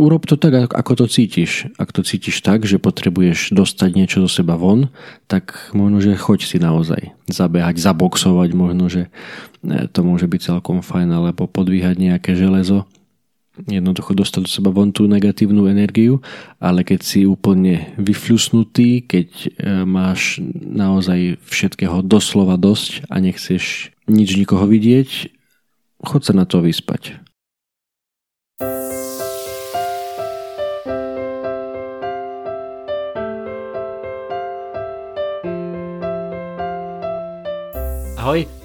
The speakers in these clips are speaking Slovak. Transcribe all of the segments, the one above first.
urob to tak, ako to cítiš. Ak to cítiš tak, že potrebuješ dostať niečo zo seba von, tak možno, že choď si naozaj zabehať, zaboxovať, možno, že e, to môže byť celkom fajn, alebo podvíhať nejaké železo, jednoducho dostať do seba von tú negatívnu energiu, ale keď si úplne vyfľusnutý, keď e, máš naozaj všetkého doslova dosť a nechceš nič nikoho vidieť, chod sa na to vyspať.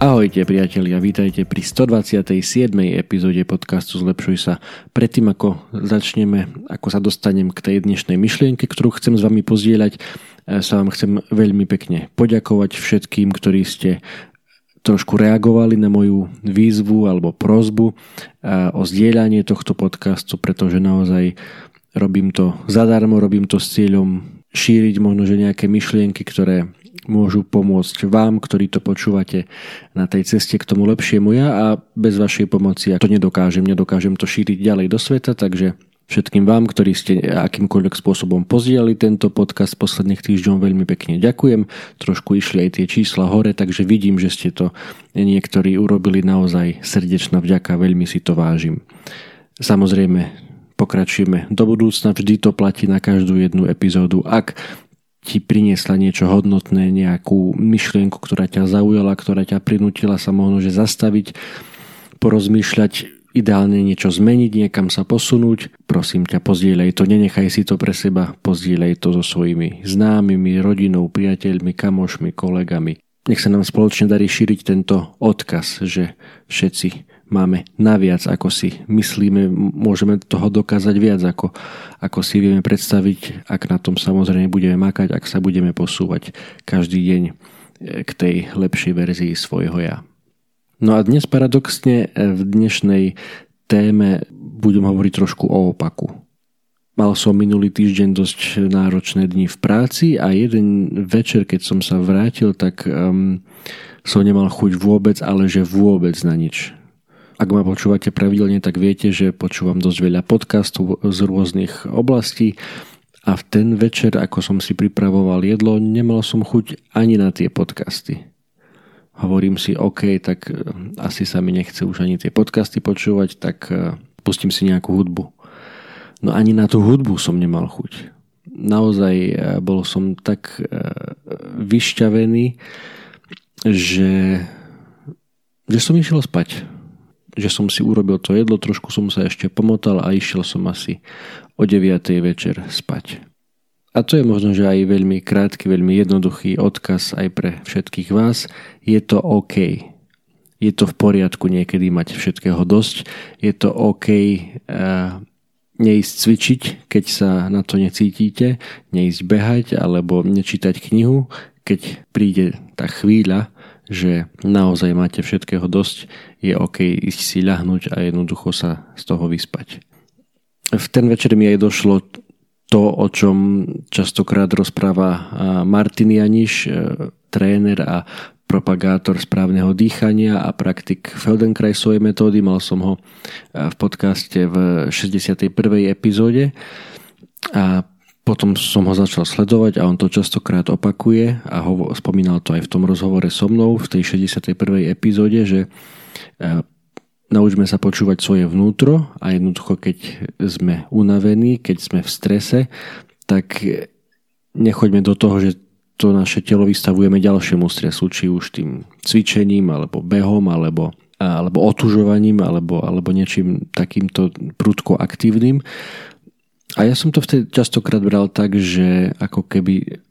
Ahojte priatelia, vítajte pri 127. epizóde podcastu Zlepšuj sa. Predtým ako začneme, ako sa dostanem k tej dnešnej myšlienke, ktorú chcem s vami pozdieľať, e, sa vám chcem veľmi pekne poďakovať všetkým, ktorí ste trošku reagovali na moju výzvu alebo prozbu e, o zdieľanie tohto podcastu, pretože naozaj robím to zadarmo, robím to s cieľom šíriť možno že nejaké myšlienky, ktoré môžu pomôcť vám, ktorí to počúvate na tej ceste k tomu lepšiemu ja a bez vašej pomoci ja to nedokážem, nedokážem to šíriť ďalej do sveta, takže všetkým vám, ktorí ste akýmkoľvek spôsobom pozdiali tento podcast posledných týždňov veľmi pekne ďakujem. Trošku išli aj tie čísla hore, takže vidím, že ste to niektorí urobili naozaj srdečná vďaka, veľmi si to vážim. Samozrejme, pokračujeme do budúcna, vždy to platí na každú jednu epizódu. Ak ti priniesla niečo hodnotné, nejakú myšlienku, ktorá ťa zaujala, ktorá ťa prinútila sa možno že zastaviť, porozmýšľať, ideálne niečo zmeniť, niekam sa posunúť, prosím ťa, pozdieľaj to, nenechaj si to pre seba, pozdieľaj to so svojimi známymi, rodinou, priateľmi, kamošmi, kolegami. Nech sa nám spoločne darí šíriť tento odkaz, že všetci máme naviac, ako si myslíme, môžeme toho dokázať viac, ako, ako si vieme predstaviť, ak na tom samozrejme budeme makať, ak sa budeme posúvať každý deň e, k tej lepšej verzii svojho ja. No a dnes paradoxne e, v dnešnej téme budem hovoriť trošku o opaku. Mal som minulý týždeň dosť náročné dni v práci a jeden večer, keď som sa vrátil, tak um, som nemal chuť vôbec, ale že vôbec na nič ak ma počúvate pravidelne, tak viete, že počúvam dosť veľa podcastov z rôznych oblastí a v ten večer, ako som si pripravoval jedlo, nemal som chuť ani na tie podcasty. Hovorím si, OK, tak e, asi sa mi nechce už ani tie podcasty počúvať, tak e, pustím si nejakú hudbu. No ani na tú hudbu som nemal chuť. Naozaj e, bol som tak vyšťavený, že, že som išiel spať že som si urobil to jedlo, trošku som sa ešte pomotal a išiel som asi o 9. večer spať. A to je možno, že aj veľmi krátky, veľmi jednoduchý odkaz aj pre všetkých vás. Je to OK. Je to v poriadku niekedy mať všetkého dosť. Je to OK uh, neísť cvičiť, keď sa na to necítite, neísť behať alebo nečítať knihu, keď príde tá chvíľa, že naozaj máte všetkého dosť, je OK ísť si ľahnúť a jednoducho sa z toho vyspať. V ten večer mi aj došlo to, o čom častokrát rozpráva Martin Janiš, e, tréner a propagátor správneho dýchania a praktik Feldenkraisovej metódy. Mal som ho e, v podcaste v 61. epizóde a potom som ho začal sledovať a on to častokrát opakuje a ho, spomínal to aj v tom rozhovore so mnou v tej 61. epizóde, že e, naučme sa počúvať svoje vnútro a jednoducho keď sme unavení, keď sme v strese, tak nechoďme do toho, že to naše telo vystavujeme ďalšiemu stresu, či už tým cvičením, alebo behom, alebo, alebo otužovaním, alebo, alebo niečím takýmto prudko aktívnym A ja som to vtedy častokrát bral tak, že ako keby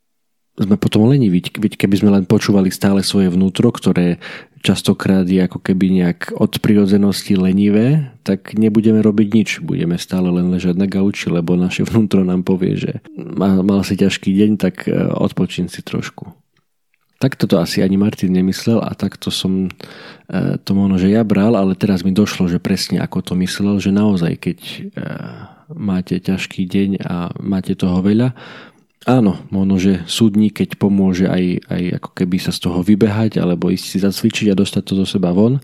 sme potom leniví, keby sme len počúvali stále svoje vnútro, ktoré častokrát je ako keby nejak od prirodzenosti lenivé, tak nebudeme robiť nič. Budeme stále len ležať na gauči, lebo naše vnútro nám povie, že mal, si ťažký deň, tak e, odpočín si trošku. Takto to asi ani Martin nemyslel a takto som e, to možno, že ja bral, ale teraz mi došlo, že presne ako to myslel, že naozaj keď e, máte ťažký deň a máte toho veľa, Áno, možno, že súdnik, keď pomôže aj, aj ako keby sa z toho vybehať alebo ísť si zacvičiť a dostať to do seba von,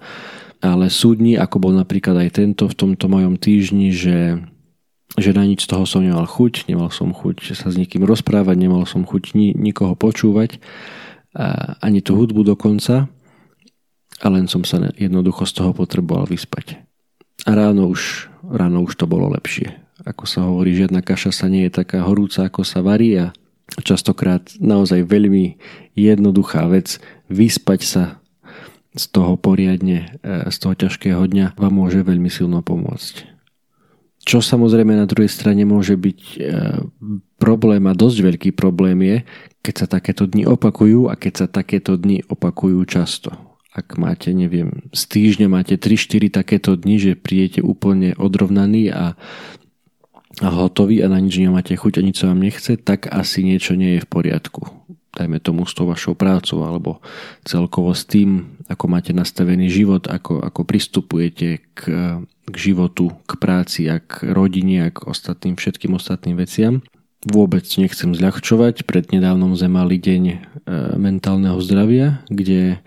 ale súdni, ako bol napríklad aj tento v tomto mojom týždni, že, že na nič z toho som nemal chuť, nemal som chuť sa s nikým rozprávať, nemal som chuť ni, nikoho počúvať, a ani tú hudbu dokonca, a len som sa jednoducho z toho potreboval vyspať. A ráno už, ráno už to bolo lepšie ako sa hovorí, žiadna kaša sa nie je taká horúca, ako sa varí a častokrát naozaj veľmi jednoduchá vec vyspať sa z toho poriadne, e, z toho ťažkého dňa vám môže veľmi silno pomôcť. Čo samozrejme na druhej strane môže byť e, problém a dosť veľký problém je, keď sa takéto dni opakujú a keď sa takéto dni opakujú často. Ak máte, neviem, z týždňa máte 3-4 takéto dni, že príjete úplne odrovnaný a hotový a na nič nemáte chuť a nič sa vám nechce, tak asi niečo nie je v poriadku. Dajme tomu s tou vašou prácou alebo celkovo s tým, ako máte nastavený život, ako, ako pristupujete k, k životu, k práci a k rodine a k ostatným, všetkým ostatným veciam. Vôbec nechcem zľahčovať, prednedávnom sme mali deň e, mentálneho zdravia, kde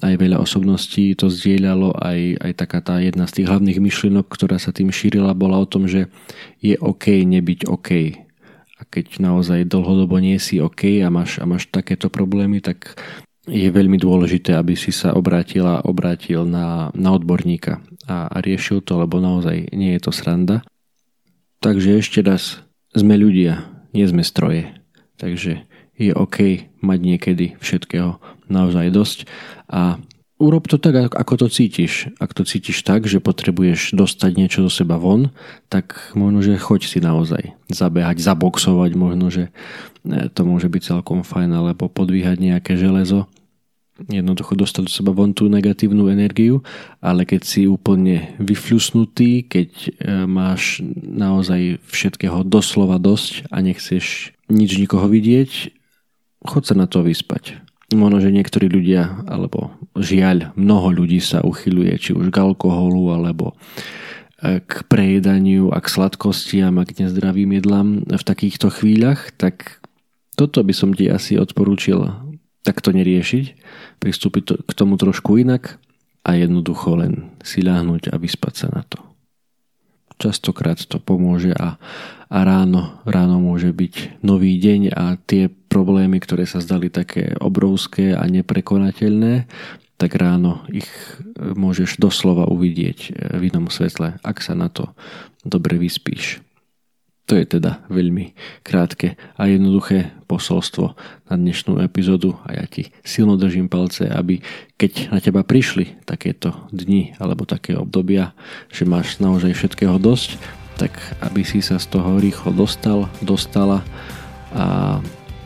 aj veľa osobností to zdieľalo, aj, aj taká tá jedna z tých hlavných myšlienok, ktorá sa tým šírila, bola o tom, že je OK nebyť OK. A keď naozaj dlhodobo nie si OK a máš, a máš takéto problémy, tak je veľmi dôležité, aby si sa obrátila, obrátil na, na odborníka a, a riešil to, lebo naozaj nie je to sranda. Takže ešte raz, sme ľudia, nie sme stroje. Takže je OK mať niekedy všetkého naozaj dosť a urob to tak, ako to cítiš. Ak to cítiš tak, že potrebuješ dostať niečo do seba von, tak možno, že choď si naozaj zabehať, zaboxovať, možno, že e, to môže byť celkom fajn, alebo podvíhať nejaké železo, jednoducho dostať do seba von tú negatívnu energiu, ale keď si úplne vyfľusnutý, keď e, máš naozaj všetkého doslova dosť a nechceš nič nikoho vidieť, chod sa na to vyspať. Možno, že niektorí ľudia, alebo žiaľ, mnoho ľudí sa uchyluje či už k alkoholu, alebo e, k prejedaniu a k sladkostiam a k nezdravým jedlám v takýchto chvíľach, tak toto by som ti asi odporúčil takto neriešiť, pristúpiť to, k tomu trošku inak a jednoducho len si ľahnuť a vyspať sa na to. Častokrát to pomôže a, a ráno, ráno môže byť nový deň a tie problémy, ktoré sa zdali také obrovské a neprekonateľné, tak ráno ich e, môžeš doslova uvidieť e, v inom svetle, ak sa na to dobre vyspíš. To je teda veľmi krátke a jednoduché posolstvo na dnešnú epizódu a ja ti silno držím palce, aby keď na teba prišli takéto dni alebo také obdobia, že máš naozaj všetkého dosť, tak aby si sa z toho rýchlo dostal, dostala a,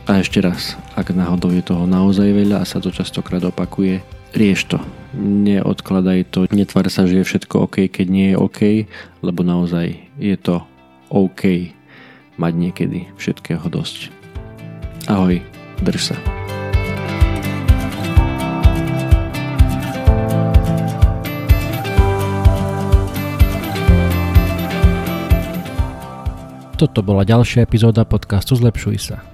a ešte raz, ak náhodou je toho naozaj veľa a sa to častokrát opakuje, rieš to. Neodkladaj to, netvár sa, že je všetko OK, keď nie je OK, lebo naozaj je to OK mať niekedy všetkého dosť. Ahoj, drž sa. Toto bola ďalšia epizóda podcastu Zlepšuj sa.